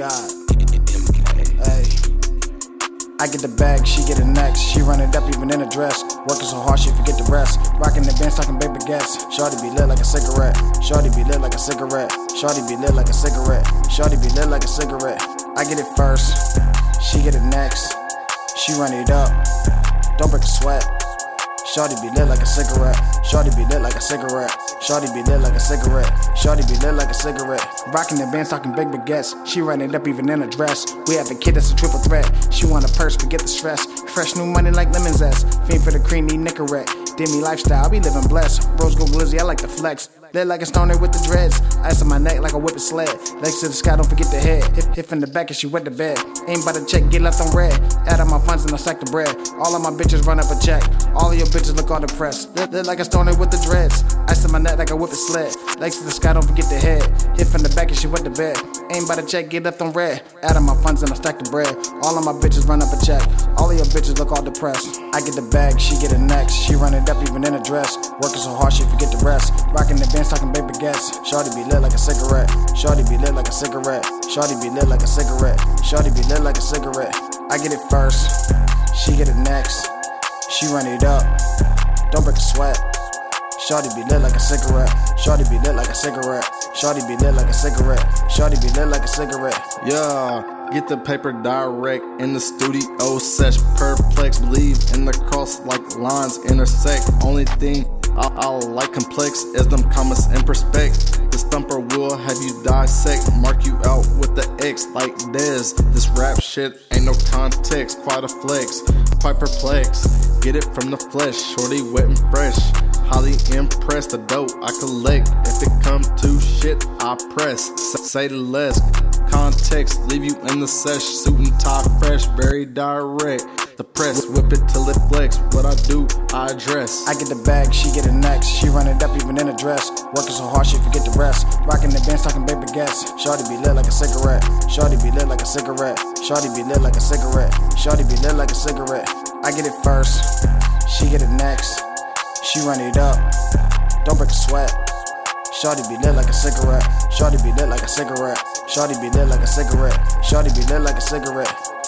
Hey. I get the bag, she get it next. She run it up even in a dress. Working so hard, she forget the rest. Rocking the bench, talking baby guests. Shorty be lit like a cigarette. Shorty be lit like a cigarette. Shorty be lit like a cigarette. Shorty be lit like a cigarette. I get it first, she get it next. She run it up, don't break a sweat. Shorty be lit like a cigarette. Shorty be lit like a cigarette. Shorty be lit like a cigarette. Shorty be lit like a cigarette. Rocking the bands, talking big baguettes. She run it up even in a dress. We have a kid that's a triple threat. She want a purse, forget the stress. Fresh new money like lemon zest. Fiend for the creamy Nicorette. Demi lifestyle, I be living blessed. Rose gold glizzy, I like the flex. Lit like a stoner with the dreads. Ice on my neck like a whipped sled. Legs to the sky, don't forget the head. Hip, hip in the back and she wet the bed. Ain't by the check, get left on red. Add up my funds and I stack the bread. All of my bitches run up a check. All of your bitches look all depressed. Lit, lit like a stoner with the dreads. Ice on my neck like a whipped sled. Legs to the sky, don't forget the head. Hit from the back and she wet the bed. Ain't by the check, get left on red. Add up my funds and I stack the bread. All of my bitches run up a check. All of your bitches look all depressed. I get the bag, she get it next. She run it up even in a dress. Working so hard, she forget the rest. Rocking the bench, talking baby gas. Shorty be lit like a cigarette. Shorty be lit like a cigarette. Shorty be lit like a cigarette. Shorty be lit like a cigarette. I get it first, she get it next. She run it up, don't break a sweat. Shorty be lit like a cigarette. Shorty be lit like a cigarette. Shorty be lit like a cigarette. Shorty be lit like a cigarette. Yeah, get the paper direct in the studio sesh. Perplex, believe in the cross like lines intersect. Only thing I, I like complex is them commas in perspect. This thumper will have you dissect, mark you out with the X like Dez. This rap shit ain't no context, quite a flex, quite perplex. Get it from the flesh, shorty wet and fresh. Impressed, the dope I collect. If it come to shit, I press. Say less. Context, leave you in the sesh. Suit and tie fresh, very direct. The press, whip it till it flex. What I do, I address. I get the bag, she get it next. She run it up even in a dress. Working so hard, she forget the rest. Rocking the bench, talking baby gas. Shorty be lit like a cigarette. Shorty be lit like a cigarette. Shorty be lit like a cigarette. Shorty be lit like a cigarette. I get it first, she get it next. She run it up, don't break a sweat. Shorty be lit like a cigarette. Shorty be lit like a cigarette. Shorty be lit like a cigarette. Shorty be lit like a cigarette.